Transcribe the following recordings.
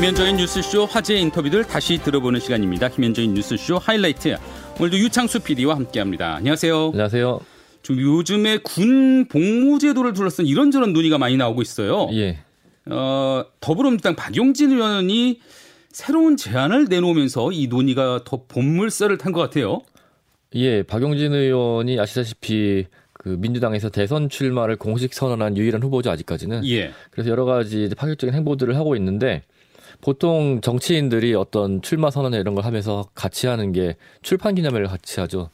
김현정의 뉴스쇼 화제 인터뷰들 다시 들어보는 시간입니다. 김현정의 뉴스쇼 하이라이트. 오늘도 유창수 PD와 함께합니다. 안녕하세요. 안녕하세요. 좀 요즘에 군 복무제도를 둘러싼 이런저런 논의가 많이 나오고 있어요. 예. 어, 더불어민주당 박용진 의원이 새로운 제안을 내놓으면서 이 논의가 더 본물살을 탄 것 같아요. 예, 박용진 의원이 아시다시피 그 민주당에서 대선 출마를 공식 선언한 유일한 후보죠 아직까지는. 예. 그래서 여러 가지 파격적인 행보들을 하고 있는데 보통 정치인들이 어떤 출마 선언 이런 걸 하면서 같이 하는 게 출판 기념회를 같이 하죠.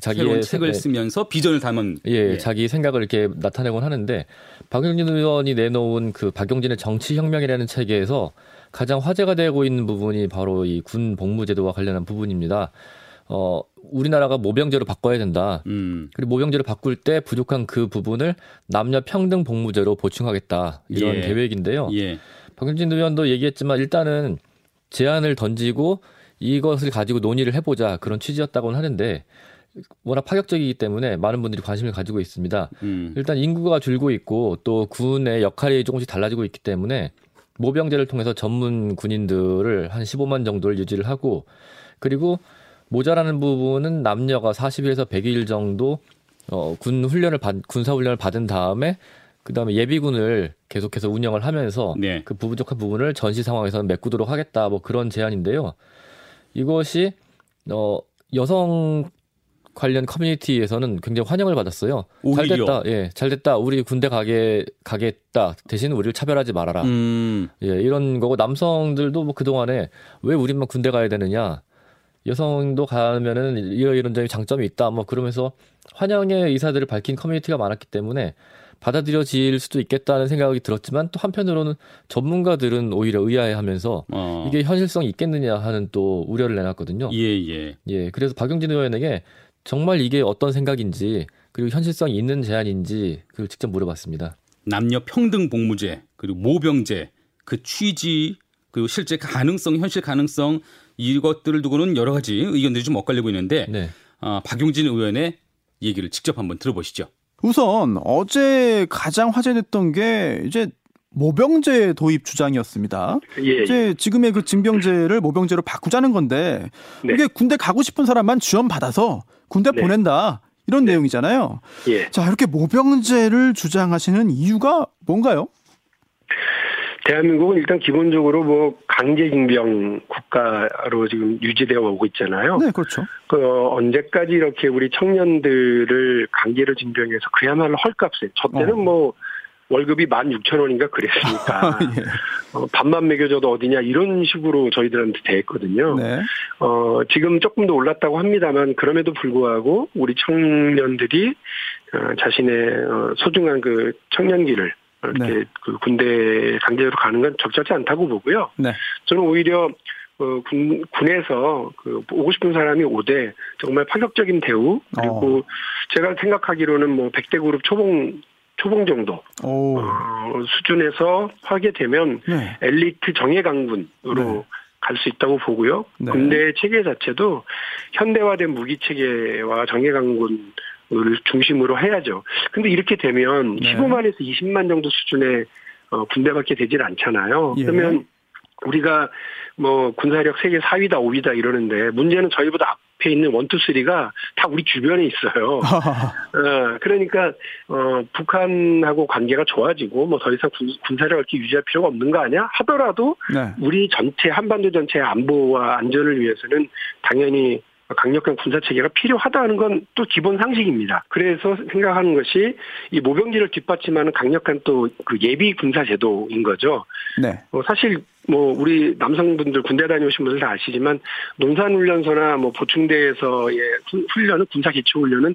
자기의 책을 쓰면서 비전을 담은 예, 예, 자기 생각을 이렇게 나타내곤 하는데 박용진 의원이 내놓은 그 박용진의 정치 혁명이라는 책에서 가장 화제가 되고 있는 부분이 바로 이 군 복무제도와 관련한 부분입니다. 어, 우리나라가 모병제로 바꿔야 된다. 음. 그리고 모병제로 바꿀 때 부족한 그 부분을 남녀 평등 복무제로 보충하겠다. 이런 예. 계획인데요. 예. 박용진 의원도 얘기했지만 일단은 제안을 던지고 이것을 가지고 논의를 해보자 그런 취지였다고는 하는데 워낙 파격적이기 때문에 많은 분들이 관심을 가지고 있습니다. 음. 일단 인구가 줄고 있고 또 군의 역할이 조금씩 달라지고 있기 때문에 모병제를 통해서 전문 군인들을 한 15만 정도를 유지를 하고 그리고 모자라는 부분은 남녀가 40일에서 100일 정도 어, 군 훈련을 받, 군사 훈련을 받은 다음에 그다음에 예비군을 계속해서 운영을 하면서 네. 그 부족한 부분을 전시 상황에서는 메꾸도록 하겠다 뭐 그런 제안인데요. 이것이 어 여성 관련 커뮤니티에서는 굉장히 환영을 받았어요. 오히려. 잘 됐다. 예, 잘 됐다. 우리 군대 가게 가겠다. 대신 우리를 차별하지 말아라. 음. 예, 이런 거고 남성들도 뭐 그동안에 왜 우리만 군대 가야 되느냐? 여성도 가면은 이런 이런 점이 장점이 있다. 뭐 그러면서 환영의 의사들을 밝힌 커뮤니티가 많았기 때문에 받아들여질 수도 있겠다는 생각이 들었지만 또 한편으로는 전문가들은 오히려 의아해하면서 어. 이게 현실성이 있겠느냐 하는 또 우려를 내놨거든요. 예, 예. 예. 그래서 박용진 의원에게 정말 이게 어떤 생각인지 그리고 현실성이 있는 제안인지 그걸 직접 물어봤습니다. 남녀 평등 복무제 그리고 모병제 그 취지 그리고 실제 가능성 현실 가능성 이것들을 두고는 여러 가지 의견들이 좀 엇갈리고 있는데 네. 어, 박용진 의원의 얘기를 직접 한번 들어보시죠. 우선 어제 가장 화제됐던 게 이제 모병제 도입 주장이었습니다. 예, 이제 예. 지금의 그 징병제를 모병제로 바꾸자는 건데 네. 이게 군대 가고 싶은 사람만 지원 받아서 군대 네. 보낸다 이런 네. 내용이잖아요. 예. 자 이렇게 모병제를 주장하시는 이유가 뭔가요? 대한민국은 일단 기본적으로 뭐 강제징병 국가로 지금 유지되어 오고 있잖아요. 네, 그렇죠. 그 언제까지 이렇게 우리 청년들을 강제로 징병해서 그야말로 헐값에 저 때는 어. 뭐 월급이 만 육천 원인가 그랬으니까 예. 어, 밥만 먹여줘도 어디냐 이런 식으로 저희들한테 대했거든요. 네. 어, 지금 조금 더 올랐다고 합니다만 그럼에도 불구하고 우리 청년들이 어, 자신의 어, 소중한 그 청년기를 이렇게 네. 그 군대 강제로 가는 건 적절치 않다고 보고요. 네. 저는 오히려 어, 군, 군에서 그 오고 싶은 사람이 오되 정말 파격적인 대우 그리고 어. 제가 생각하기로는 뭐 100대 그룹 초봉 초봉 정도 어, 수준에서 하게 되면 네. 엘리트 정예 강군으로 네. 갈수 있다고 보고요. 네. 군대 체계 자체도 현대화된 무기 체계와 정예 강군 을 중심으로 해야죠. 근데 이렇게 되면 네. 15만에서 20만 정도 수준의 어, 군대밖에 되질 않잖아요. 예. 그러면 우리가 뭐 군사력 세계 4위다 5위다 이러는데 문제는 저희보다 앞에 있는 원투 쓰리가 다 우리 주변에 있어요. 어, 그러니까 어, 북한하고 관계가 좋아지고 뭐 더 이상 군, 군사력을 이렇게 유지할 필요가 없는 거 아니야? 하더라도 네. 우리 전체 한반도 전체의 안보와 안전을 위해서는 당연히 강력한 군사 체계가 필요하다는 건 또 기본 상식입니다. 그래서 생각하는 것이 이 모병제를 뒷받침하는 강력한 또 그 예비 군사 제도인 거죠. 네. 어, 사실 뭐 우리 남성분들 군대 다녀오신 분들 다 아시지만 농산훈련소나 뭐 보충대에서의 훈련은 군사 기초 훈련은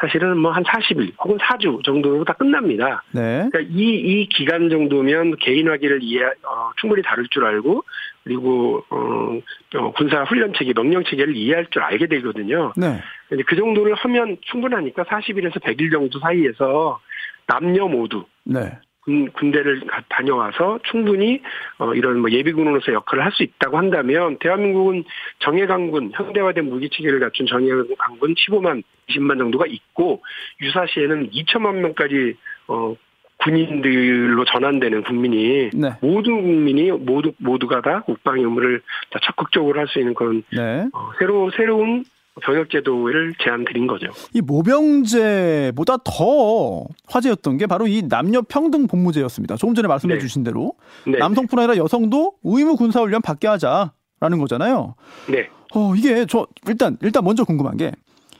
사실은 뭐 한 40일 혹은 4주 정도로 다 끝납니다. 네. 그러니까 이, 이 기간 정도면 개인 화기를 이해, 어, 충분히 다룰 줄 알고 그리고, 어, 어, 군사 훈련 체계, 명령 체계를 이해할 줄 알게 되거든요. 네. 근데 그 정도를 하면 충분하니까 40일에서 100일 정도 사이에서 남녀 모두. 네. 군, 군대를 다녀와서 충분히 어, 이런 뭐 예비군으로서 역할을 할 수 있다고 한다면 대한민국은 정예강군 현대화된 무기 체계를 갖춘 정예강군 15만 20만 정도가 있고 유사시에는 2천만 명까지 어, 군인들로 전환되는 국민이 네. 모든 국민이 모두 모두가 다 국방 의무를 다 적극적으로 할 수 있는 그런 네. 어, 새로 새로운 병역 제도를 제안 드린 거죠. 이 모병제보다 더 화제였던 게 바로 이 남녀 평등 복무제였습니다. 조금 전에 말씀해 네. 주신 대로 네. 남성뿐 아니라 여성도 의무 군사 훈련 받게 하자라는 거잖아요. 네. 어, 이게 저 일단 일단 먼저 궁금한 게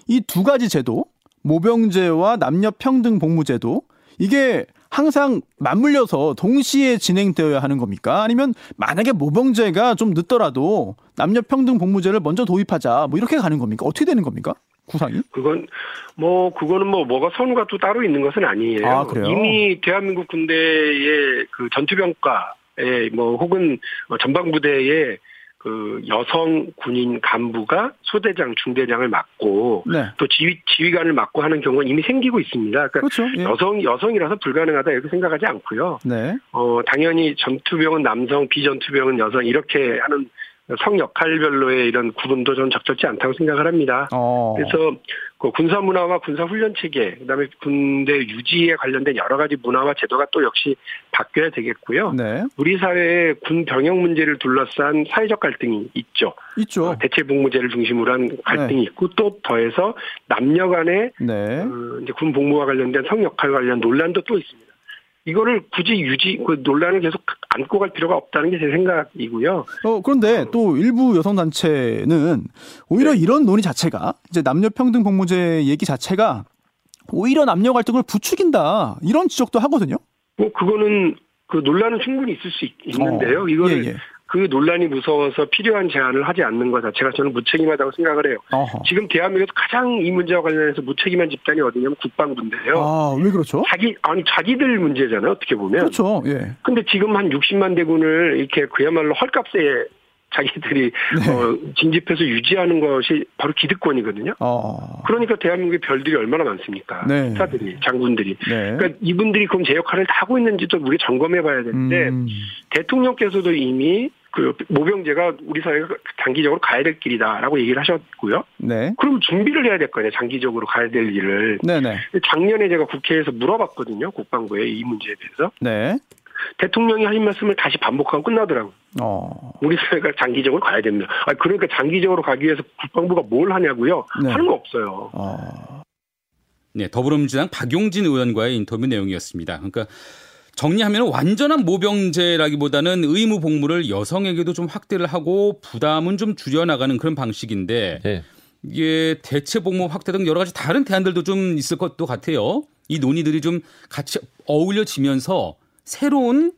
이 두 가지 제도 모병제와 남녀 평등 복무제도 이게 항상 맞물려서 동시에 진행되어야 하는 겁니까? 아니면 만약에 모병제가 좀 늦더라도 남녀 평등 복무제를 먼저 도입하자 뭐 이렇게 가는 겁니까? 어떻게 되는 겁니까? 구상이? 그건 뭐 그거는 뭐 뭐가 선우가 또 따로 있는 것은 아니에요. 아, 이미 대한민국 군대의 그 전투병과에 뭐 혹은 전방부대에 그 여성 군인 간부가 소대장, 중대장을 맡고 네. 또 지휘 지휘관을 맡고 하는 경우는 이미 생기고 있습니다. 그러니까 그렇죠. 예. 여성 여성이라서 불가능하다 이렇게 생각하지 않고요. 네. 어 당연히 전투병은 남성, 비전투병은 여성 이렇게 하는 성 역할별로의 이런 구분도 저는 적절치 않다고 생각을 합니다. 어. 그래서 그 군사 문화와 군사 훈련 체계, 그다음에 군대 유지에 관련된 여러 가지 문화와 제도가 또 역시 바뀌어야 되겠고요. 네. 우리 사회의 군 병역 문제를 둘러싼 사회적 갈등이 있죠. 있죠. 어, 대체 복무제를 중심으로 한 갈등이 네. 있고 또 더해서 남녀 간의 네. 어, 이제 군 복무와 관련된 성 역할 관련 논란도 또 있습니다. 이거를 굳이 유지 그 논란을 계속 안고 갈 필요가 없다는 게 제 생각이고요. 어 그런데 또 일부 여성 단체는 오히려 네. 이런 논의 자체가 이제 남녀 평등 복무제 얘기 자체가 오히려 남녀 갈등을 부추긴다 이런 지적도 하거든요. 뭐 그거는 그 논란은 충분히 있을 수 있, 는데요 어, 이거를 예, 예. 그 논란이 무서워서 필요한 제안을 하지 않는 것 자체가 저는 무책임하다고 생각을 해요. 어허. 지금 대한민국에서 가장 이 문제와 관련해서 무책임한 집단이 어디냐면 국방부인데요. 아, 왜 그렇죠? 자기, 아니, 자기들 문제잖아요, 어떻게 보면. 그렇죠, 예. 근데 지금 한 60만 대군을 이렇게 그야말로 헐값에 자기들이 네. 어, 징집해서 유지하는 것이 바로 기득권이거든요. 어. 그러니까 대한민국의 별들이 얼마나 많습니까? 네. 사들이 장군들이. 네. 그러니까 이분들이 그럼 제 역할을 다 하고 있는지도 우리 점검해 봐야 되는데 음. 대통령께서도 이미 그 모병제가 우리 사회가 장기적으로 가야 될 길이다라고 얘기를 하셨고요. 네. 그럼 준비를 해야 될거 아니에요. 장기적으로 가야 될 일을. 네네. 작년에 제가 국회에서 물어봤거든요. 국방부에 이 문제에 대해서. 네. 대통령이 하신 말씀을 다시 반복하고 끝나더라고요. 어. 우리 사회가 장기적으로 가야 됩니다. 아, 그러니까 장기적으로 가기 위해서 국방부가 뭘 하냐고요? 네. 하는 거 없어요. 어. 네, 더불어민주당 박용진 의원과의 인터뷰 내용이었습니다. 그러니까 정리하면 완전한 모병제라기보다는 의무 복무를 여성에게도 좀 확대를 하고 부담은 좀 줄여나가는 그런 방식인데 네. 이게 대체 복무 확대 등 여러 가지 다른 대안들도 좀 있을 것도 같아요. 이 논의들이 좀 같이 어울려지면서 새로운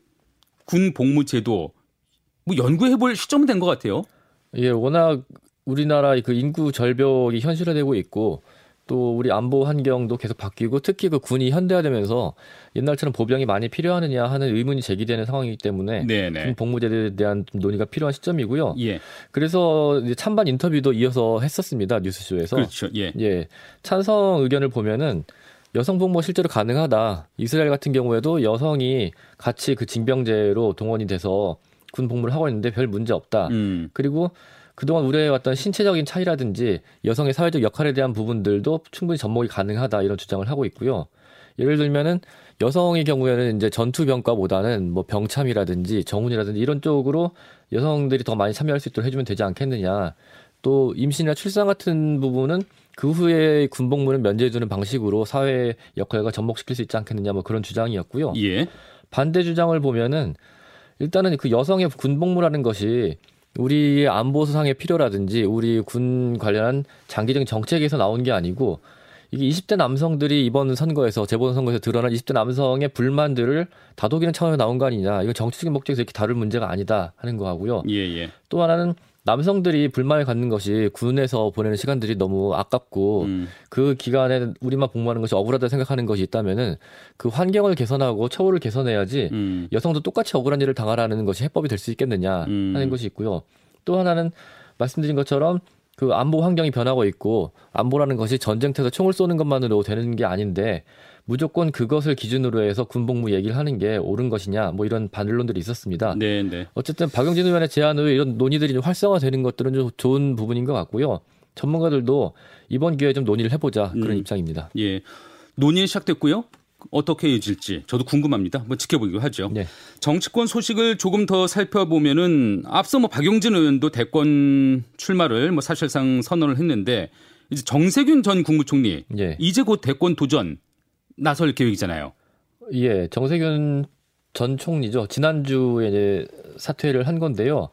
군 복무 제도 뭐 연구해 볼 시점은 된 것 같아요. 예, 워낙 우리나라 그 인구 절벽이 현실화되고 있고 또 우리 안보 환경도 계속 바뀌고 특히 그 군이 현대화되면서 옛날처럼 보병이 많이 필요하느냐 하는 의문이 제기되는 상황이기 때문에 네네. 군 복무제에 대한 논의가 필요한 시점이고요. 예. 그래서 이제 찬반 인터뷰도 이어서 했었습니다 뉴스쇼에서. 그렇죠. 예. 예. 찬성 의견을 보면은 여성 복무 실제로 가능하다. 이스라엘 같은 경우에도 여성이 같이 그 징병제로 동원이 돼서 군 복무를 하고 있는데 별 문제 없다. 음. 그리고 그동안 우려해왔던 신체적인 차이라든지 여성의 사회적 역할에 대한 부분들도 충분히 접목이 가능하다 이런 주장을 하고 있고요. 예를 들면은 여성의 경우에는 이제 전투병과보다는 뭐 병참이라든지 정훈이라든지 이런 쪽으로 여성들이 더 많이 참여할 수 있도록 해주면 되지 않겠느냐. 또 임신이나 출산 같은 부분은 그 후에 군복무는 면제해주는 방식으로 사회 역할과 접목시킬 수 있지 않겠느냐 뭐 그런 주장이었고요. 예. 반대 주장을 보면은 일단은 그 여성의 군복무라는 것이 우리 안보상의 필요라든지 우리 군 관련한 장기적인 정책에서 나온 게 아니고 이게 20대 남성들이 이번 선거에서 재보선 선거에서 드러난 20대 남성의 불만들을 다독이는 차원에서 나온 거 아니냐. 이건 정치적인 목적에서 이렇게 다룰 문제가 아니다 하는 거 하고요. 예, 예. 또 하나는 남성들이 불만을 갖는 것이 군에서 보내는 시간들이 너무 아깝고 음. 그 기간에 우리만 복무하는 것이 억울하다 생각하는 것이 있다면은 그 환경을 개선하고 처우를 개선해야지 음. 여성도 똑같이 억울한 일을 당하라는 것이 해법이 될 수 있겠느냐 음. 하는 것이 있고요. 또 하나는 말씀드린 것처럼 그 안보 환경이 변하고 있고 안보라는 것이 전쟁터에서 총을 쏘는 것만으로 되는 게 아닌데 무조건 그것을 기준으로 해서 군복무 얘기를 하는 게 옳은 것이냐 뭐 이런 반론들이 있었습니다. 네, 네. 어쨌든 박영진 의원의 제안으로 이런 논의들이 좀 활성화되는 것들은 좀 좋은 부분인 것 같고요. 전문가들도 이번 기회에 좀 논의를 해보자 그런 음, 입장입니다. 예, 논의 시작됐고요. 어떻게 이어질지 저도 궁금합니다. 한번 지켜보기로 하죠. 네. 정치권 소식을 조금 더 살펴보면은 앞서 뭐 박용진 의원도 대권 출마를 뭐 사실상 선언을 했는데 이제 정세균 전 국무총리 예. 이제 곧 대권 도전 나설 계획이잖아요. 예, 정세균 전 총리죠. 지난주에 이제 사퇴를 한 건데요.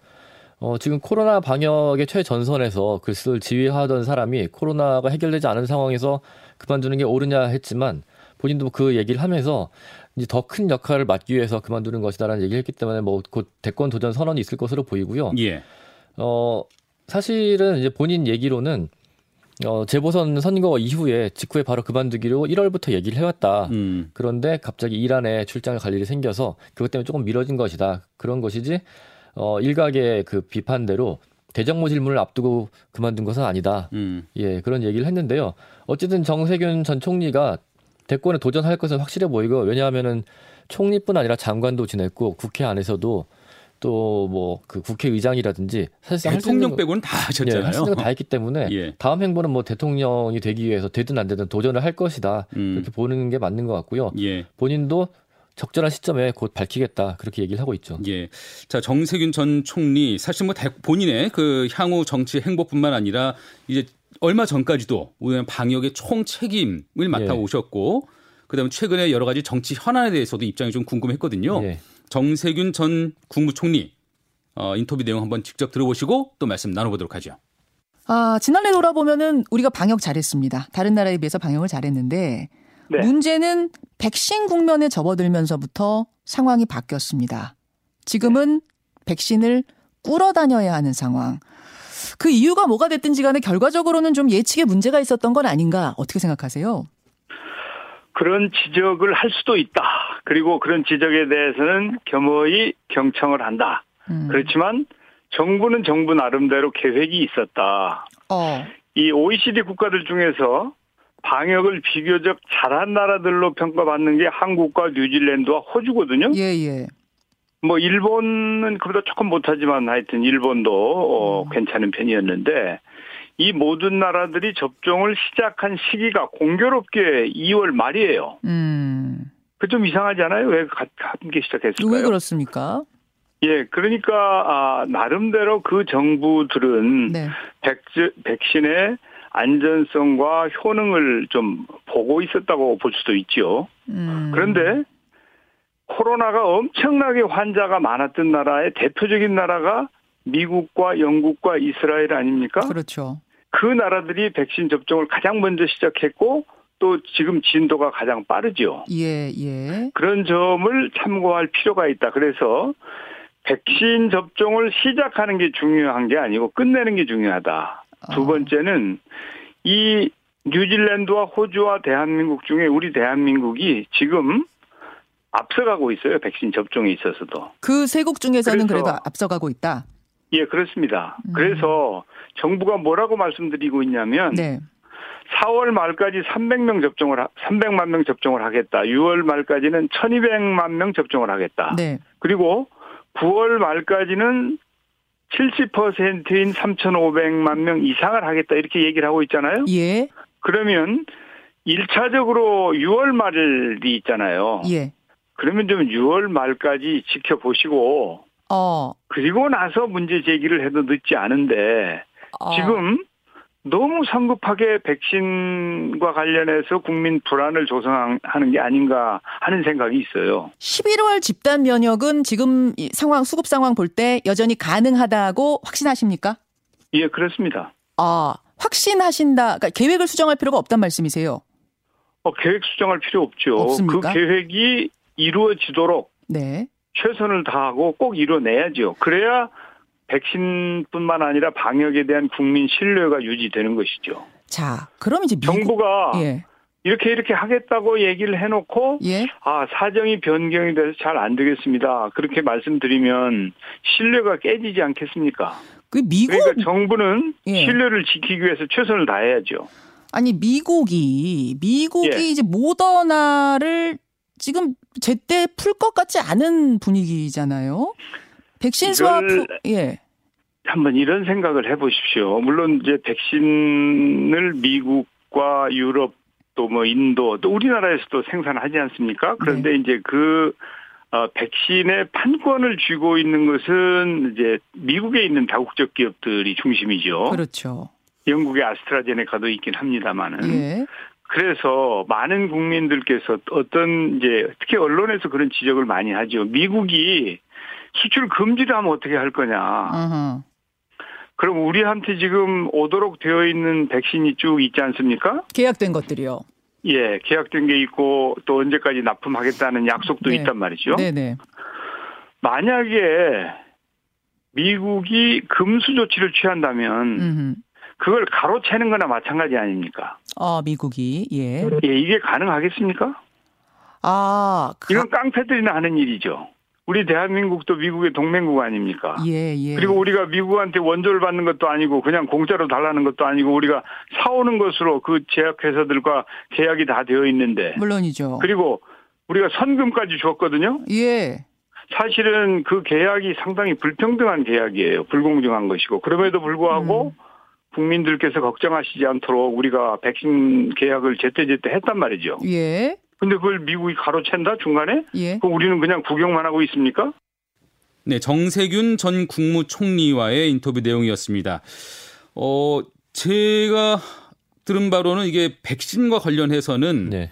어, 지금 코로나 방역의 최전선에서 글을 지휘하던 사람이 코로나가 해결되지 않은 상황에서 그만두는 게 옳으냐 했지만 본인도 그 얘기를 하면서 이제 더 큰 역할을 맡기 위해서 그만두는 것이다라는 얘기를 했기 때문에 뭐 곧 대권 도전 선언이 있을 것으로 보이고요. 예. 어, 사실은 이제 본인 얘기로는 어, 재보선 선거 이후에 직후에 바로 그만두기로 1월부터 얘기를 해왔다. 음. 그런데 갑자기 이란에 출장을 갈 일이 생겨서 그것 때문에 조금 미뤄진 것이다. 그런 것이지 어, 일각의 그 비판대로 대정모 질문을 앞두고 그만둔 것은 아니다. 음. 예, 그런 얘기를 했는데요. 어쨌든 정세균 전 총리가 대권에 도전할 것은 확실해 보이고 왜냐하면은 총리뿐 아니라 장관도 지냈고 국회 안에서도 또 뭐 그 국회의장이라든지 사실상 대통령 빼고는 다 하셨잖아요. 예, 할수 다 했기 때문에 예. 다음 행보는 뭐 대통령이 되기 위해서 되든 안 되든 도전을 할 것이다. 음. 그렇게 보는 게 맞는 것 같고요. 예. 본인도 적절한 시점에 곧 밝히겠다 그렇게 얘기를 하고 있죠. 예. 자 정세균 전 총리 사실 뭐 본인의 그 향후 정치 행보뿐만 아니라 이제 얼마 전까지도 방역의 총 책임을 맡아 오셨고 예. 그다음에 최근에 여러 가지 정치 현안에 대해서도 입장이 좀 궁금했거든요. 예. 정세균 전 국무총리 어, 인터뷰 내용 한번 직접 들어보시고 또 말씀 나눠보도록 하죠. 아 지난해 돌아보면은 우리가 방역 잘했습니다. 다른 나라에 비해서 방역을 잘했는데 네. 문제는 백신 국면에 접어들면서부터 상황이 바뀌었습니다. 지금은 백신을 꾸러 다녀야 하는 상황. 그 이유가 뭐가 됐든지 간에 결과적으로는 좀 예측에 문제가 있었던 건 아닌가 어떻게 생각하세요? 그런 지적을 할 수도 있다. 그리고 그런 지적에 대해서는 겸허히 경청을 한다. 음. 그렇지만 정부는 정부 나름대로 계획이 있었다. 어. 이 OECD 국가들 중에서 방역을 비교적 잘한 나라들로 평가받는 게 한국과 뉴질랜드와 호주거든요. 예, 예. 뭐 일본은 그보다 조금 못하지만 하여튼 일본도 어, 음. 괜찮은 편이었는데 이 모든 나라들이 접종을 시작한 시기가 공교롭게 2월 말이에요. 음. 그 좀 이상하지 않아요? 왜 함께 시작했을까요? 왜 그렇습니까? 예, 그러니까 아, 나름대로 그 정부들은 네. 백, 백신의 안전성과 효능을 좀 보고 있었다고 볼 수도 있죠. 음. 그런데 코로나가 엄청나게 환자가 많았던 나라의 대표적인 나라가 미국과 영국과 이스라엘 아닙니까? 그렇죠. 그 나라들이 백신 접종을 가장 먼저 시작했고 또 지금 진도가 가장 빠르죠. 예, 예. 그런 점을 참고할 필요가 있다. 그래서 백신 접종을 시작하는 게 중요한 게 아니고 끝내는 게 중요하다. 두 아. 번째는 이 뉴질랜드와 호주와 대한민국 중에 우리 대한민국이 지금 앞서가고 있어요. 백신 접종에 있어서도. 그 세국 중에서는 그래도 앞서가고 있다. 예, 그렇습니다. 음. 그래서 정부가 뭐라고 말씀드리고 있냐면 네. 4월 말까지 300명 접종을 300만 명 접종을 하겠다. 6월 말까지는 1,200만 명 접종을 하겠다. 네. 그리고 9월 말까지는 70%인 3,500만 명 이상을 하겠다 이렇게 얘기를 하고 있잖아요. 예. 그러면 1차적으로 6월 말이 있잖아요. 예. 그러면 좀 6월 말까지 지켜보시고 어. 그리고 나서 문제 제기를 해도 늦지 않은데 어. 지금 너무 성급하게 백신과 관련해서 국민 불안을 조성하는 게 아닌가 하는 생각이 있어요. 11월 집단 면역은 지금 상황 수급 상황 볼 때 여전히 가능하다고 확신하십니까? 예, 그렇습니다. 아, 확신하신다. 그러니까 계획을 수정할 필요가 없단 말씀이세요? 어, 계획 수정할 필요 없죠. 없습니까? 그 계획이 이루어지도록 네. 최선을 다하고 꼭 이뤄내야죠. 그래야 백신뿐만 아니라 방역에 대한 국민 신뢰가 유지되는 것이죠. 자, 그럼 이제 미국, 정부가 예. 이렇게 이렇게 하겠다고 얘기를 해놓고 예? 아 사정이 변경이 돼서 잘 안 되겠습니다. 그렇게 말씀드리면 신뢰가 깨지지 않겠습니까? 그 미국 그러니까 정부는 예. 신뢰를 지키기 위해서 최선을 다해야죠. 아니 미국이 미국이 예. 이제 모더나를 지금 제때 풀 것 같지 않은 분위기잖아요. 백신 수합 예. 한번 이런 생각을 해보십시오. 물론 이제 백신을 미국과 유럽 또 뭐 인도 또 우리나라에서도 생산하지 않습니까? 그런데 네. 이제 그 어, 백신의 판권을 쥐고 있는 것은 이제 미국에 있는 다국적 기업들이 중심이죠. 그렇죠. 영국의 아스트라제네카도 있긴 합니다만은. 예. 그래서 많은 국민들께서 어떤 이제 특히 언론에서 그런 지적을 많이 하죠. 미국이 수출 금지를 하면 어떻게 할 거냐. 그럼 우리한테 지금 오도록 되어 있는 백신이 쭉 있지 않습니까? 계약된 것들이요. 예, 계약된 게 있고 또 언제까지 납품하겠다는 약속도 네. 있단 말이죠. 네네. 만약에 미국이 금수 조치를 취한다면 음흠. 그걸 가로채는 거나 마찬가지 아닙니까? 아, 미국이, 예. 예, 이게 가능하겠습니까? 아, 가... 이건 깡패들이나 하는 일이죠. 우리 대한민국도 미국의 동맹국 아닙니까? 예, 예. 그리고 우리가 미국한테 원조를 받는 것도 아니고 그냥 공짜로 달라는 것도 아니고 우리가 사오는 것으로 그 제약회사들과 계약이 다 되어 있는데. 물론이죠. 그리고 우리가 선금까지 줬거든요. 예. 사실은 그 계약이 상당히 불평등한 계약이에요. 불공정한 것이고. 그럼에도 불구하고 음. 국민들께서 걱정하시지 않도록 우리가 백신 계약을 제때제때 했단 말이죠. 예. 근데 그걸 미국이 가로챈다 중간에? 예. 그럼 우리는 그냥 구경만 하고 있습니까? 네, 정세균 전 국무총리와의 인터뷰 내용이었습니다. 어, 제가 들은 바로는 이게 백신과 관련해서는 네.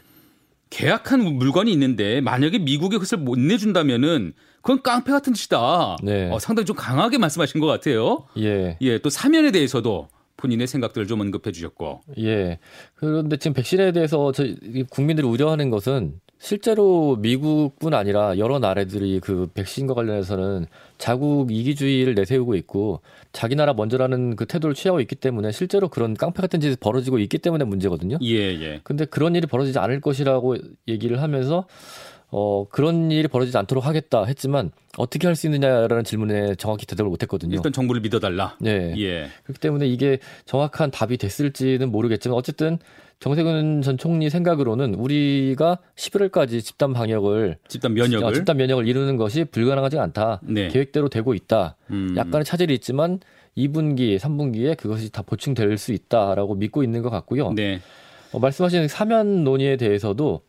계약한 물건이 있는데 만약에 미국에 그것을 못 내준다면은 그건 깡패 같은 짓이다. 네. 어, 상당히 좀 강하게 말씀하신 것 같아요. 예. 예, 또 사면에 대해서도 본인의 생각들을 좀 언급해 주셨고. 예. 그런데 지금 백신에 대해서 저 국민들이 우려하는 것은 실제로 미국뿐 아니라 여러 나라들이 그 백신과 관련해서는 자국 이기주의를 내세우고 있고 자기 나라 먼저라는 그 태도를 취하고 있기 때문에 실제로 그런 깡패 같은 짓이 벌어지고 있기 때문에 문제거든요. 예, 예. 근데 그런 일이 벌어지지 않을 것이라고 얘기를 하면서 어, 그런 일이 벌어지지 않도록 하겠다 했지만 어떻게 할 수 있느냐라는 질문에 정확히 대답을 못 했거든요. 일단 정부를 믿어달라. 네. 예. 그렇기 때문에 이게 정확한 답이 됐을지는 모르겠지만 어쨌든 정세균 전 총리 생각으로는 우리가 11월까지 집단 방역을 집단 면역을 어, 집단 면역을 이루는 것이 불가능하지 않다. 네. 계획대로 되고 있다. 음. 약간의 차질이 있지만 2분기, 3분기에 그것이 다 보충될 수 있다라고 믿고 있는 것 같고요. 네. 어, 말씀하신 사면 논의에 대해서도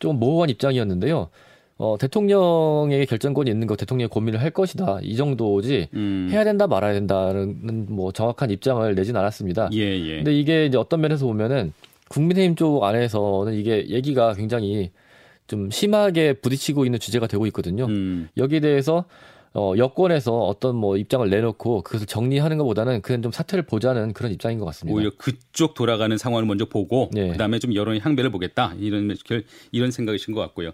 좀 모호한 입장이었는데요. 어, 대통령에게 결정권이 있는 거 대통령이 고민을 할 것이다. 이 정도지 음. 해야 된다 말아야 된다는 뭐 정확한 입장을 내진 않았습니다. 예, 예. 근데 이게 이제 어떤 면에서 보면은 국민의힘 쪽 안에서는 이게 얘기가 굉장히 좀 심하게 부딪히고 있는 주제가 되고 있거든요. 음. 여기에 대해서 어, 여권에서 어떤 뭐 입장을 내놓고 그것을 정리하는 것보다는 그냥 좀 사태를 보자는 그런 입장인 것 같습니다. 오히려 그쪽 돌아가는 상황을 먼저 보고 네. 그다음에 좀 여론의 향배를 보겠다 이런 이런 생각이신 것 같고요.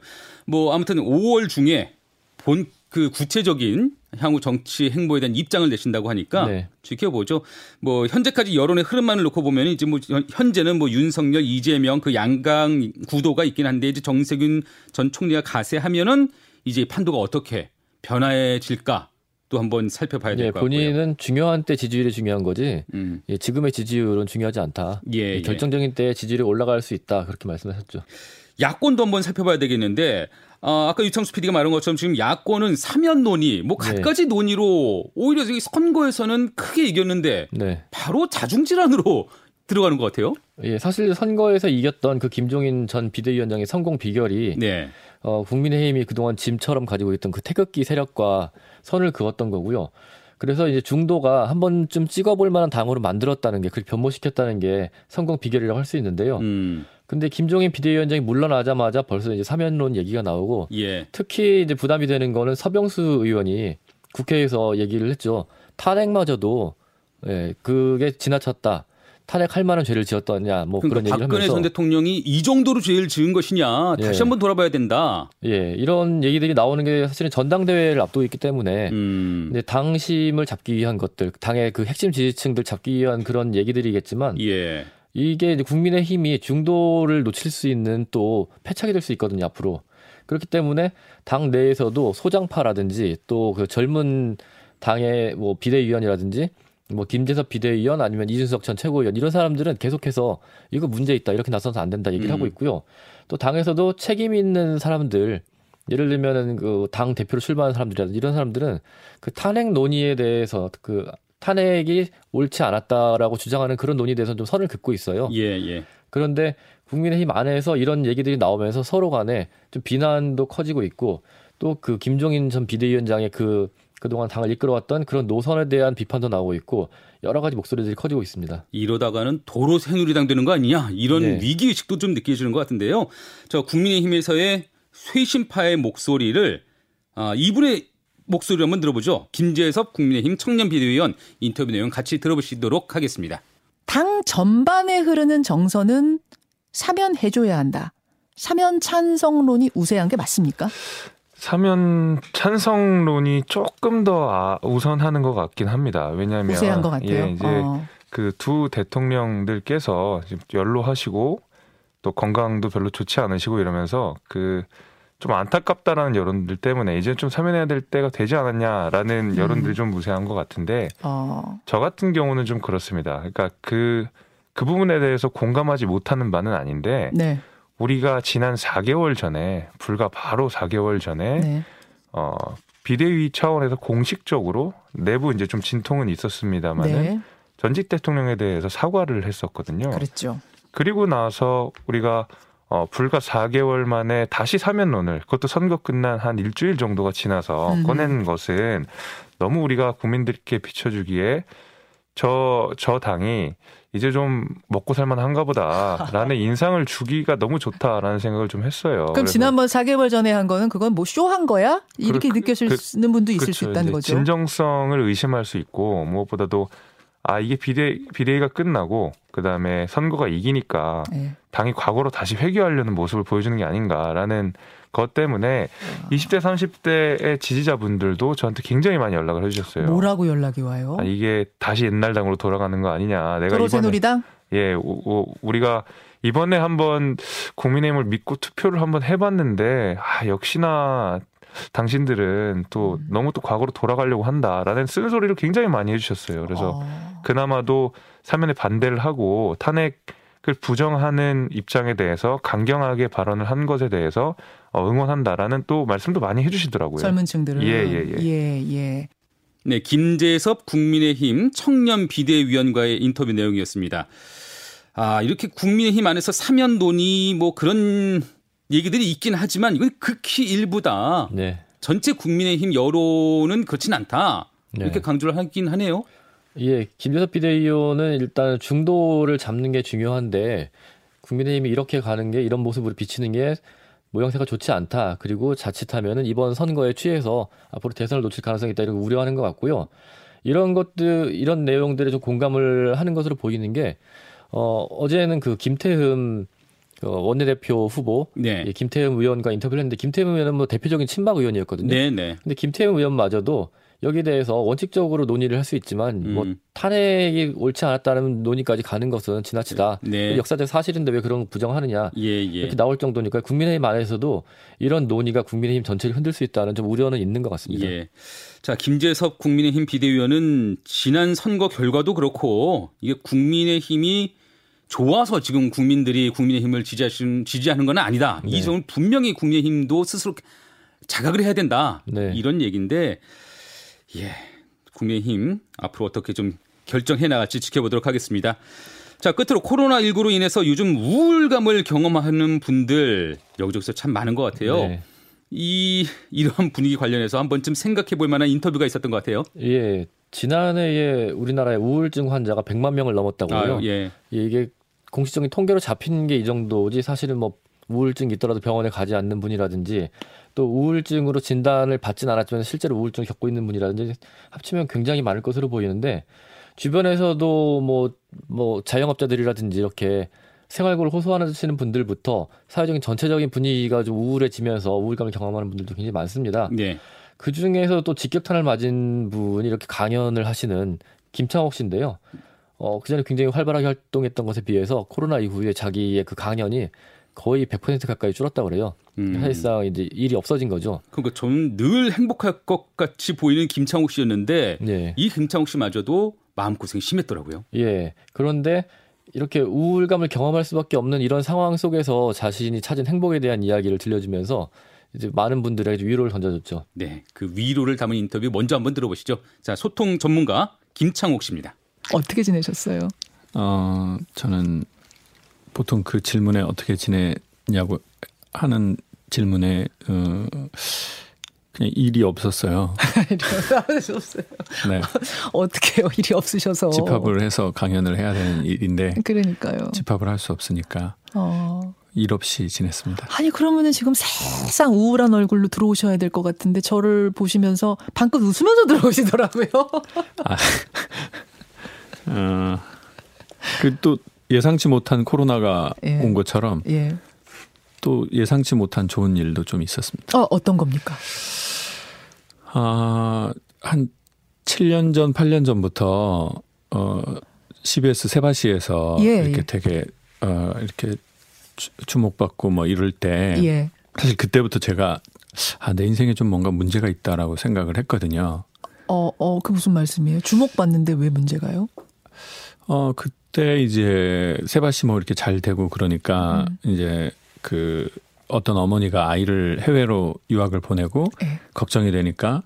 뭐 아무튼 5월 중에 본 그 구체적인 향후 정치 행보에 대한 입장을 내신다고 하니까 네. 지켜보죠. 뭐 현재까지 여론의 흐름만을 놓고 보면 이제 뭐 현재는 뭐 윤석열, 이재명 그 양강 구도가 있긴 한데 이제 정세균 전 총리가 가세하면은 이제 판도가 어떻게 변화해질까 또 한번 살펴봐야 될것 예, 같고요. 본인은 중요한 때 지지율이 중요한 거지 음. 예, 지금의 지지율은 중요하지 않다. 예, 예. 결정적인 때 지지율이 올라갈 수 있다 그렇게 말씀하셨죠. 야권도 한번 살펴봐야 되겠는데 어, 아까 유창수 PD가 말한 것처럼 지금 야권은 사면 논의, 뭐 네. 갖가지 네. 논의로 오히려 선거에서는 크게 이겼는데 네. 바로 자중질환으로 들어가는 것 같아요. 예, 사실 선거에서 이겼던 그 김종인 전 비대위원장의 성공 비결이 네. 어, 국민의힘이 그동안 짐처럼 가지고 있던 그 태극기 세력과 선을 그었던 거고요. 그래서 이제 중도가 한 번쯤 찍어볼 만한 당으로 만들었다는 게, 그렇게 변모시켰다는 게 성공 비결이라고 할 수 있는데요. 음. 근데 김종인 비대위원장이 물러나자마자 벌써 이제 사면론 얘기가 나오고, 예. 특히 이제 부담이 되는 거는 서병수 의원이 국회에서 얘기를 했죠. 탄핵마저도 예, 그게 지나쳤다. 탄핵할 만한 죄를 지었더냐 뭐 그러니까 그런 얘기를 박근혜 전 대통령이 이 정도로 죄를 지은 것이냐 다시 예. 한번 돌아봐야 된다. 예, 이런 얘기들이 나오는 게 사실은 전당대회를 앞두고 있기 때문에 음. 이제 당심을 잡기 위한 것들, 당의 그 핵심 지지층들 잡기 위한 그런 얘기들이겠지만 예. 이게 이제 국민의 힘이 중도를 놓칠 수 있는 또 패착이 될 수 있거든요 앞으로. 그렇기 때문에 당 내에서도 소장파라든지 또 그 젊은 당의 뭐 비대위원이라든지 뭐 김재섭 비대위원 아니면 이준석 전 최고위원 이런 사람들은 계속해서 이거 문제 있다 이렇게 나서서 안 된다 얘기를 음. 하고 있고요. 또 당에서도 책임 있는 사람들 예를 들면은 그 당 대표로 출마한 사람들이라든지 이런 사람들은 그 탄핵 논의에 대해서 그 탄핵이 옳지 않았다라고 주장하는 그런 논의에 대해서 좀 선을 긋고 있어요. 예, 예. 그런데 국민의힘 안에서 이런 얘기들이 나오면서 서로 간에 좀 비난도 커지고 있고 또 그 김종인 전 비대위원장의 그 그동안 당을 이끌어왔던 그런 노선에 대한 비판도 나오고 있고 여러 가지 목소리들이 커지고 있습니다. 이러다가는 도로 새누리당 되는 거 아니냐 이런 네. 위기 의식도 좀 느껴지는 것 같은데요. 저 국민의힘에서의 쇄신파의 목소리를 아, 이분의 목소리 한번 들어보죠. 김재섭 국민의힘 청년 비대위원 인터뷰 내용 같이 들어보시도록 하겠습니다. 당 전반에 흐르는 정서는 사면해줘야 한다. 사면 찬성론이 우세한 게 맞습니까? 사면 찬성론이 조금 더 아, 우선하는 것 같긴 합니다. 왜냐하면 우세한 것 같아요. 예, 이제 어. 그두 대통령들께서 연로하시고 또 건강도 별로 좋지 않으시고 이러면서 그 좀 안타깝다라는 여론들 때문에 이제 좀 사면해야 될 때가 되지 않았냐라는 음. 여론들이 좀 무세한 것 같은데 어. 저 같은 경우는 좀 그렇습니다. 그러니까 그그 그 부분에 대해서 공감하지 못하는 바는 아닌데 네. 우리가 지난 4개월 전에 불과 바로 4개월 전에 네. 어 비대위 차원에서 공식적으로 내부 이제 좀 진통은 있었습니다만은 네. 전직 대통령에 대해서 사과를 했었거든요. 그렇죠. 그리고 나서 우리가 어, 불과 4개월 만에 다시 사면론을 그것도 선거 끝난 한 일주일 정도가 지나서 음. 꺼낸 것은 너무 우리가 국민들께 비춰주기에 저, 저 당이 이제 좀 먹고 살만 한가 보다라는 인상을 주기가 너무 좋다라는 생각을 좀 했어요. 그럼 지난번 4개월 전에 한 거는 그건 뭐 쇼한 거야? 이렇게 그, 느껴지는 그, 분도 있을 그렇죠. 수 있다는 거죠. 진정성을 의심할 수 있고 무엇보다도 아 이게 비대 비대위가 끝나고 그다음에 선거가 이기니까 네. 당이 과거로 다시 회귀하려는 모습을 보여주는 게 아닌가라는 것 때문에 아. 20대 30대의 지지자분들도 저한테 굉장히 많이 연락을 해주셨어요. 뭐라고 연락이 와요? 아, 이게 다시 옛날 당으로 돌아가는 거 아니냐. 내가 이번에 예, 오, 오, 우리가 이번에 한번 국민의힘을 믿고 투표를 한번 해봤는데 아 역시나 당신들은 또 음. 너무 또 과거로 돌아가려고 한다라는 쓴소리를 굉장히 많이 해주셨어요. 그래서 어. 그나마도 사면에 반대를 하고 탄핵 을 부정하는 입장에 대해서 강경하게 발언을 한 것에 대해서 어, 응원한다라는 또 말씀도 많이 해주시더라고요. 젊은 층들은 예, 예, 예. 예, 예. 네, 김재섭 국민의힘 청년 비대위원과의 인터뷰 내용이었습니다. 아, 이렇게 국민의힘 안에서 사면 논의 뭐 그런 얘기들이 있긴 하지만 이건 극히 일부다. 네. 전체 국민의힘 여론은 그렇진 않다. 이렇게 네. 강조를 하긴 하네요. 예, 김재섭 비대위원은 일단 중도를 잡는 게 중요한데 국민의힘이 이렇게 가는 게 이런 모습으로 비치는 게 모양새가 좋지 않다. 그리고 자칫하면은 이번 선거에 취해서 앞으로 대선을 놓칠 가능성이 있다 이런 우려하는 것 같고요. 이런 것들 이런 내용들에 좀 공감을 하는 것으로 보이는 게 어, 어제는 그 김태흠 그 원내대표 후보 네. 예, 김태흠 의원과 인터뷰를 했는데 김태흠 의원은 뭐 대표적인 친박 의원이었거든요. 네, 네. 근데 김태흠 의원마저도 여기에 대해서 원칙적으로 논의를 할 수 있지만 뭐 음. 뭐 탄핵이 옳지 않았다는 논의까지 가는 것은 지나치다. 네. 역사적 사실인데 왜 그런 부정하느냐 예, 예. 이렇게 나올 정도니까 국민의힘 안에서도 이런 논의가 국민의힘 전체를 흔들 수 있다는 좀 우려는 있는 것 같습니다. 예. 자 김재섭 국민의힘 비대위원은 지난 선거 결과도 그렇고 이게 국민의힘이 좋아서 지금 국민들이 국민의힘을 지지하시는, 지지하는 건 아니다. 네. 이 점은 분명히 국민의힘도 스스로 자각을 해야 된다. 네. 이런 얘기인데 예. 국민의힘 앞으로 어떻게 좀 결정해 나갈지 지켜보도록 하겠습니다. 자, 끝으로 코로나19로 인해서 요즘 우울감을 경험하는 분들 여기저기서 참 많은 것 같아요. 네. 이 이러한 분위기 관련해서 한 번쯤 생각해 볼 만한 인터뷰가 있었던 것 같아요. 예. 지난해에 우리나라의 우울증 환자가 100만 명을 넘었다고요. 아, 예. 이게 공식적인 통계로 잡힌 게 이 정도지 사실은 뭐 우울증 있더라도 병원에 가지 않는 분이라든지 또 우울증으로 진단을 받진 않았지만 실제로 우울증을 겪고 있는 분이라든지 합치면 굉장히 많을 것으로 보이는데 주변에서도 뭐, 뭐 자영업자들이라든지 이렇게 생활고를 호소하시는 분들부터 사회적인 전체적인 분위기가 좀 우울해지면서 우울감을 경험하는 분들도 굉장히 많습니다. 네. 그 중에서 또 직격탄을 맞은 분이 이렇게 강연을 하시는 김창옥 씨인데요. 어, 그 전에 굉장히 활발하게 활동했던 것에 비해서 코로나 이후에 자기의 그 강연이 거의 100% 가까이 줄었다고 그래요. 음. 사실상 이제 일이 없어진 거죠. 그러니까 저는 늘 행복할 것 같이 보이는 김창욱 씨였는데 네. 이 김창욱 씨마저도 마음고생이 심했더라고요. 예. 그런데 이렇게 우울감을 경험할 수밖에 없는 이런 상황 속에서 자신이 찾은 행복에 대한 이야기를 들려주면서 이제 많은 분들에게 위로를 던져줬죠. 네. 그 위로를 담은 인터뷰 먼저 한번 들어보시죠. 자, 소통 전문가 김창옥 씨입니다. 어떻게 지내셨어요? 어, 저는 보통 그 질문에 어떻게 지내냐고 하는 질문에 어, 그냥 일이 없었어요. 일이 없었어요. 네. 어떻게 요? 일이 없으셔서 집합을 해서 강연을 해야 되는 일인데. 그러니까요. 집합을 할 수 없으니까. 어. 일 없이 지냈습니다. 아니 그러면은 지금 세상 우울한 얼굴로 들어오셔야 될 것 같은데 저를 보시면서 방금 웃으면서 들어오시더라고요. 아, 어, 그또 예상치 못한 코로나가 예. 온 것처럼 예. 또 예상치 못한 좋은 일도 좀 있었습니다. 어, 어떤 겁니까? 아, 한 7년 전, 8년 전부터 어 CBS 세바시에서 예, 이렇게 예. 되게 어 이렇게 주목받고 뭐 이럴 때 예. 사실 그때부터 제가 아, 내 인생에 좀 뭔가 문제가 있다라고 생각을 했거든요. 어, 어, 그 무슨 말씀이에요? 주목받는데 왜 문제가요? 어, 그 때 이제 세바시 뭐 이렇게 잘 되고 그러니까 음. 이제 그 어떤 어머니가 아이를 해외로 유학을 보내고 네. 걱정이 되니까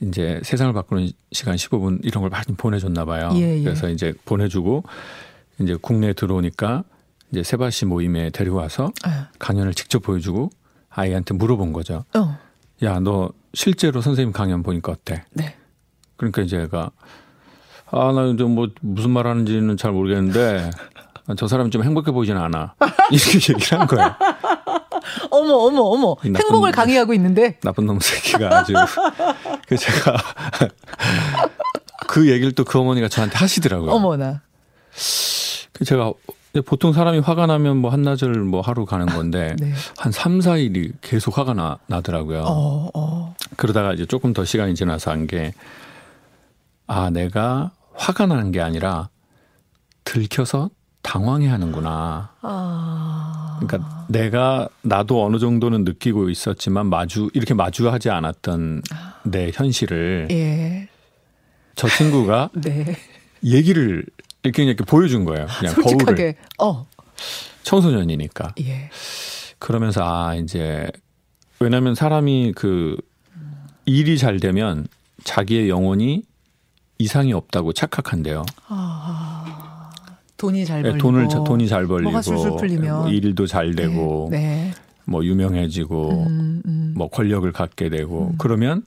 이제 세상을 바꾸는 시간 15분 이런 걸 많이 보내줬나 봐요. 예, 예. 그래서 이제 보내주고 이제 국내에 들어오니까 이제 세바시 모임에 데리고 와서 네. 강연을 직접 보여주고 아이한테 물어본 거죠. 어. 야, 너 실제로 선생님 강연 보니까 어때? 네. 그러니까 이제 가 아, 나 이제 뭐 무슨 말 하는지는 잘 모르겠는데 저 사람 좀 행복해 보이진 않아. 이렇게 얘기를 한 거예요. 어머, 어머, 어머. 나쁜, 행복을 강요하고 있는데. 나쁜 놈 새끼가 아주. 그 제가 그 얘기를 또 그 어머니가 저한테 하시더라고요. 어머나. 그 제가 보통 사람이 화가 나면 뭐 한나절 뭐 하루 가는 건데 네. 한 3, 4일이 계속 화가 나, 나더라고요. 어, 어. 그러다가 이제 조금 더 시간이 지나서 한 게 아, 내가 화가 나는 게 아니라 들켜서 당황해 하는구나. 아. 그러니까 내가 나도 어느 정도는 느끼고 있었지만 마주 이렇게 마주하지 않았던 내 현실을 예. 저 친구가 네. 얘기를 이렇게 이렇게 보여준 거예요. 그냥 솔직하게. 거울을. 어. 청소년이니까. 예. 그러면서 아 이제 왜냐하면 사람이 그 일이 잘 되면 자기의 영혼이 이상이 없다고 착각한대요. 아, 돈이 잘 네, 벌리고 돈을 돈이 잘 벌리고 뭐 일도 잘 네, 되고 네, 네. 뭐 유명해지고 음, 음. 뭐 권력을 갖게 되고 음. 그러면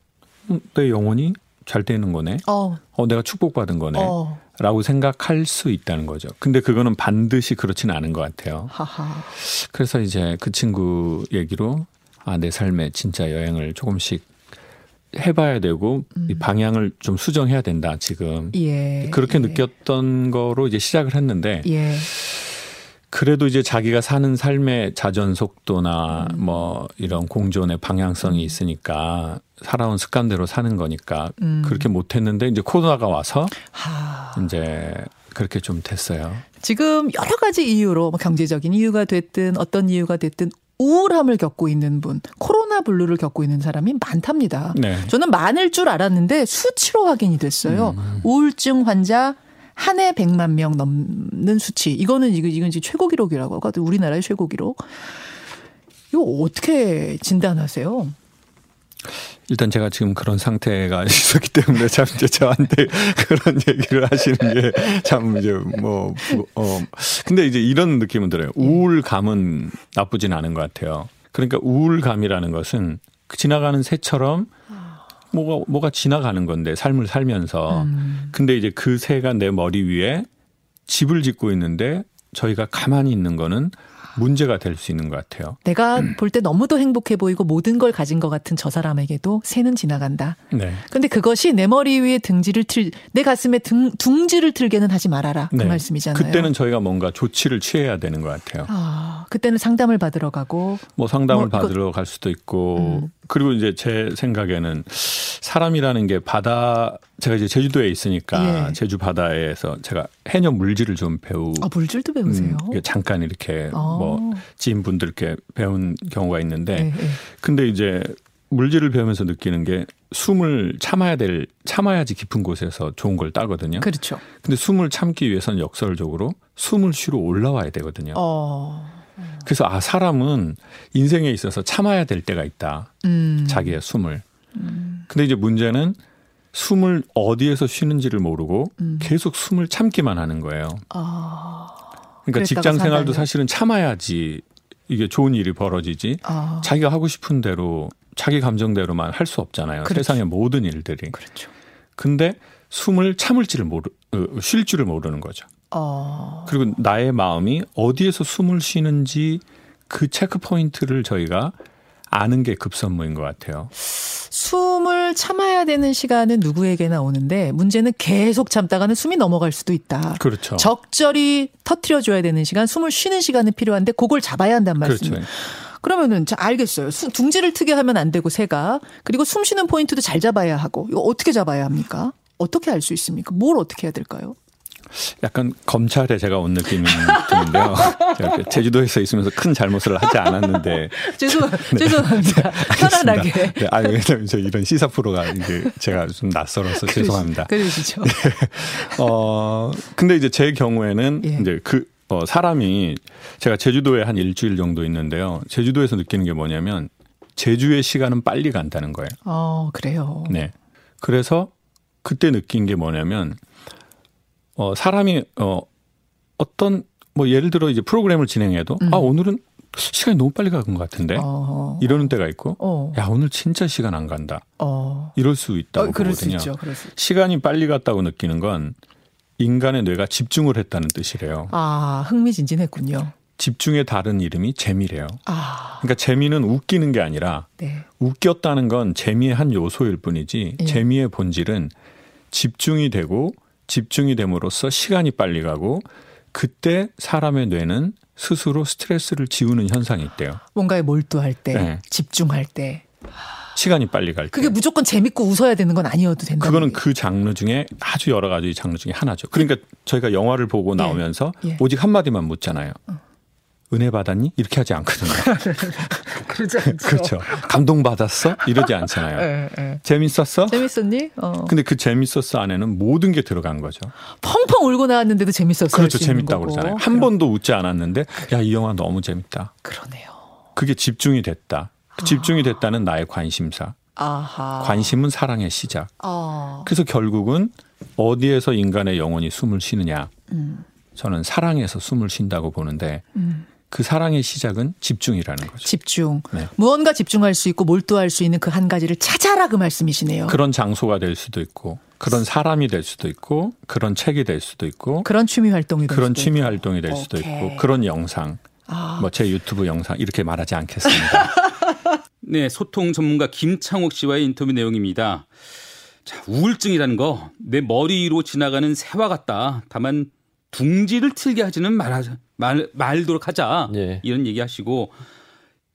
내 영혼이 잘 되는 거네. 어, 어 내가 축복받은 거네. 어. 라고 생각할 수 있다는 거죠. 근데 그거는 반드시 그렇지는 않은 것 같아요. 하하. 그래서 이제 그 친구 얘기로 아, 내 삶에 진짜 여행을 조금씩 해봐야 되고 음. 방향을 좀 수정해야 된다 지금 예. 그렇게 예. 느꼈던 거로 이제 시작을 했는데 예. 그래도 이제 자기가 사는 삶의 자전 속도나 음. 뭐 이런 공존의 방향성이 음. 있으니까 살아온 습관대로 사는 거니까 음. 그렇게 못했는데 이제 코로나가 와서 하. 이제 그렇게 좀 됐어요. 지금 여러 가지 이유로 뭐 경제적인 이유가 됐든 어떤 이유가 됐든 우울함을 겪고 있는 분, 코로나 블루를 겪고 있는 사람이 많답니다. 네. 저는 많을 줄 알았는데 수치로 확인이 됐어요. 음. 우울증 환자 한 해 100만 명 넘는 수치. 이거는 이건 이건 이제 최고 기록이라고 하거든. 우리나라의 최고 기록. 이거 어떻게 진단하세요? 일단 제가 지금 그런 상태가 있었기 때문에 참 이제 저한테 그런 얘기를 하시는 게 참 이제 뭐, 어, 근데 이제 이런 느낌은 들어요. 우울감은 나쁘진 않은 것 같아요. 그러니까 우울감이라는 것은 지나가는 새처럼 뭐가, 뭐가 지나가는 건데 삶을 살면서. 음. 근데 이제 그 새가 내 머리 위에 집을 짓고 있는데 저희가 가만히 있는 거는 문제가 될 수 있는 것 같아요. 내가 음. 볼때 너무도 행복해 보이고 모든 걸 가진 것 같은 저 사람에게도 새는 지나간다. 네. 근데 그것이 내 머리 위에 등지를 틀, 내 가슴에 등, 둥지를 틀게는 하지 말아라. 그 네. 말씀이잖아요. 그때는 저희가 뭔가 조치를 취해야 되는 것 같아요. 아, 그때는 상담을 받으러 가고. 뭐 상담을 뭐, 그 받으러 그, 갈 수도 있고. 음. 그리고 이제 제 생각에는 사람이라는 게 바다 제가 이제 제주도에 있으니까 예. 제주 바다에서 제가 해녀 물질을 좀 배우. 아 물질도 배우세요? 음, 잠깐 이렇게 아. 뭐 지인분들께 배운 경우가 있는데, 예, 예. 근데 이제 물질을 배우면서 느끼는 게 숨을 참아야 될 참아야지 깊은 곳에서 좋은 걸 따거든요. 그렇죠. 근데 숨을 참기 위해서는 역설적으로 숨을 쉬러 올라와야 되거든요. 어. 그래서 아 사람은 인생에 있어서 참아야 될 때가 있다. 음. 자기의 숨을. 음. 근데 이제 문제는 숨을 어디에서 쉬는지를 모르고 음. 계속 숨을 참기만 하는 거예요. 아, 그러니까 직장 생활도 사실은 참아야지 이게 좋은 일이 벌어지지. 아. 자기가 하고 싶은 대로 자기 감정대로만 할 수 없잖아요. 그렇죠. 세상의 모든 일들이. 그렇죠. 근데 숨을 참을지를 모르 어, 쉴 줄을 모르는 거죠. 어. 그리고 나의 마음이 어디에서 숨을 쉬는지 그 체크 포인트를 저희가 아는 게 급선무인 것 같아요. 숨을 참아야 되는 시간은 누구에게나 오는데 문제는 계속 참다가는 숨이 넘어갈 수도 있다. 그렇죠. 적절히 터트려 줘야 되는 시간, 숨을 쉬는 시간은 필요한데 그걸 잡아야 한단 말씀이에요. 그렇죠. 그러면은 자 알겠어요. 수, 둥지를 트게 하면 안 되고 새가 그리고 숨 쉬는 포인트도 잘 잡아야 하고 이거 어떻게 잡아야 합니까? 어떻게 알 수 있습니까? 뭘 어떻게 해야 될까요? 약간 검찰에 제가 온 느낌이 드는데요. 제주도에서 있으면서 큰 잘못을 하지 않았는데. 죄송, 네. 죄송합니다. 편안하게. 네, 아니, 왜냐면 저 이런 시사 프로가 이제 제가 좀 낯설어서 죄송합니다. 그러시죠. 네. 어, 근데 이제 제 경우에는 예. 이제 그, 어, 사람이 제가 제주도에 한 일주일 정도 있는데요. 제주도에서 느끼는 게 뭐냐면 제주의 시간은 빨리 간다는 거예요. 어, 그래요. 네. 그래서 그때 느낀 게 뭐냐면 어, 사람이, 어, 어떤, 뭐 예를 들어 이제 프로그램을 진행해도, 음. 아, 오늘은 시간이 너무 빨리 가는 것 같은데? 어. 이러는 때가 있고, 어. 야, 오늘 진짜 시간 안 간다. 어. 이럴 수 있다고 어, 보거든요. 수. 수 시간이 빨리 갔다고 느끼는 건 인간의 뇌가 집중을 했다는 뜻이래요. 아, 흥미진진했군요. 집중의 다른 이름이 재미래요. 아. 그러니까 재미는 웃기는 게 아니라 네. 웃겼다는 건 재미의 한 요소일 뿐이지 예. 재미의 본질은 집중이 되고 집중이 됨으로써 시간이 빨리 가고 그때 사람의 뇌는 스스로 스트레스를 지우는 현상이 있대요. 뭔가에 몰두할 때, 네. 집중할 때. 시간이 빨리 갈 때. 그게 무조건 재밌고 웃어야 되는 건 아니어도 된다. 그거는 그 장르 중에 아주 여러 가지 장르 중에 하나죠. 그러니까 저희가 영화를 보고 예. 나오면서 예. 예. 오직 한마디만 묻잖아요. 어. 은혜 받았니? 이렇게 하지 않거든요. 그러지 않죠. 그렇죠. 감동 받았어? 이러지 않잖아요. 네, 네. 재밌었어? 재밌었니? 어. 근데 그 재밌었어 안에는 모든 게 들어간 거죠. 펑펑 울고 나왔는데도 재밌었어. 그렇죠. 재밌다고 그러잖아요. 한 그럼. 번도 웃지 않았는데 야, 이 영화 너무 재밌다. 그러네요. 그게 집중이 됐다. 아. 집중이 됐다는 나의 관심사. 아하. 관심은 사랑의 시작. 아. 그래서 결국은 어디에서 인간의 영혼이 숨을 쉬느냐. 음. 저는 사랑에서 숨을 쉰다고 보는데 음. 그 사랑의 시작은 집중이라는 거죠. 집중. 네. 무언가 집중할 수 있고 몰두할 수 있는 그 한 가지를 찾아라 그 말씀이시네요. 그런 장소가 될 수도 있고 그런 사람이 될 수도 있고 그런 책이 될 수도 있고 그런 취미 활동이 그런 취미 있고. 활동이 될 수도 오케이. 있고 그런 영상 아. 뭐제 유튜브 영상 이렇게 말하지 않겠습니다. 네, 소통 전문가 김창옥 씨와의 인터뷰 내용입니다. 자, 우울증이라는 거 내 머리 로 지나가는 새와 같다. 다만 둥지를 틀게 하지는 말아 말 말도록 하자 예. 이런 얘기 하시고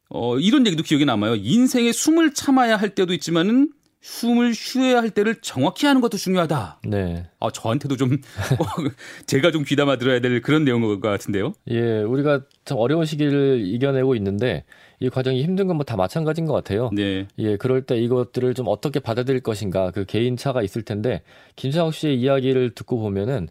어 이런 얘기도 기억에 남아요. 인생에 숨을 참아야 할 때도 있지만은 숨을 쉬어야 할 때를 정확히 하는 것도 중요하다. 네. 아 저한테도 좀 어, 제가 좀 귀담아 들어야 될 그런 내용인 것 같은데요. 예, 우리가 참 어려운 시기를 이겨내고 있는데 이 과정이 힘든 건 뭐 다 마찬가지인 것 같아요. 네. 예, 그럴 때 이것들을 좀 어떻게 받아들일 것인가 그 개인 차가 있을 텐데 김상욱 씨의 이야기를 듣고 보면은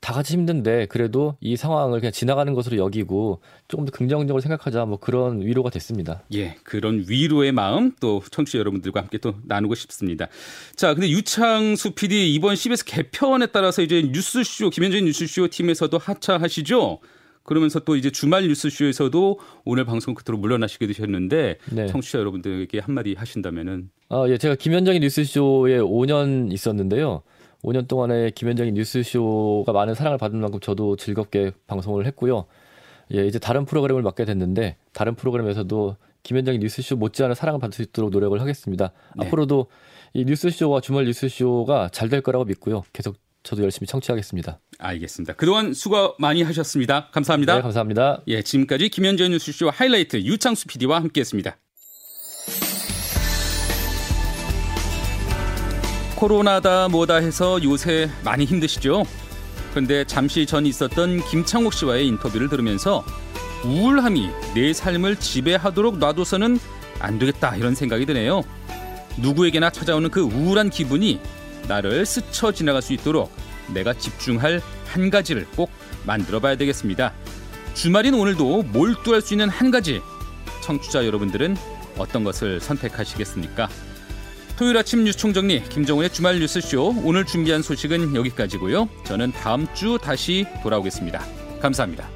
다 같이 힘든데 그래도 이 상황을 그냥 지나가는 것으로 여기고 조금 더 긍정적으로 생각하자 뭐 그런 위로가 됐습니다. 예, 그런 위로의 마음 또 청취자 여러분들과 함께 또 나누고 싶습니다. 자, 근데 유창수 PD 이번 CBS 개편에 따라서 이제 뉴스쇼 김현준 뉴스쇼 팀에서도 하차하시죠. 그러면서 또 이제 주말 뉴스쇼에서도 오늘 방송 끝으로 물러나시게 되셨는데 네. 청취자 여러분들에게 한마디 하신다면은 아, 예, 제가 김현정의 뉴스쇼에 5년 있었는데요. 5년 동안의 김현정의 뉴스쇼가 많은 사랑을 받은 만큼 저도 즐겁게 방송을 했고요. 예, 이제 다른 프로그램을 맡게 됐는데 다른 프로그램에서도 김현정의 뉴스쇼 못지않은 사랑을 받을 수 있도록 노력을 하겠습니다. 네. 앞으로도 이 뉴스쇼와 주말 뉴스쇼가 잘 될 거라고 믿고요. 계속 저도 열심히 청취하겠습니다. 알겠습니다. 그동안 수고 많이 하셨습니다. 감사합니다. 네, 감사합니다. 예, 지금까지 김현정 뉴스쇼 하이라이트 유창수 PD와 함께했습니다. 코로나다 뭐다 해서 요새 많이 힘드시죠? 그런데 잠시 전 있었던 김창옥 씨와의 인터뷰를 들으면서 우울함이 내 삶을 지배하도록 놔둬서는 안 되겠다 이런 생각이 드네요. 누구에게나 찾아오는 그 우울한 기분이 나를 스쳐 지나갈 수 있도록 내가 집중할 한 가지를 꼭 만들어 봐야 되겠습니다. 주말인 오늘도 몰두할 수 있는 한 가지. 청취자 여러분들은 어떤 것을 선택하시겠습니까? 토요일 아침 뉴스 총정리 김정훈의 주말 뉴스쇼 오늘 준비한 소식은 여기까지고요. 저는 다음 주 다시 돌아오겠습니다. 감사합니다.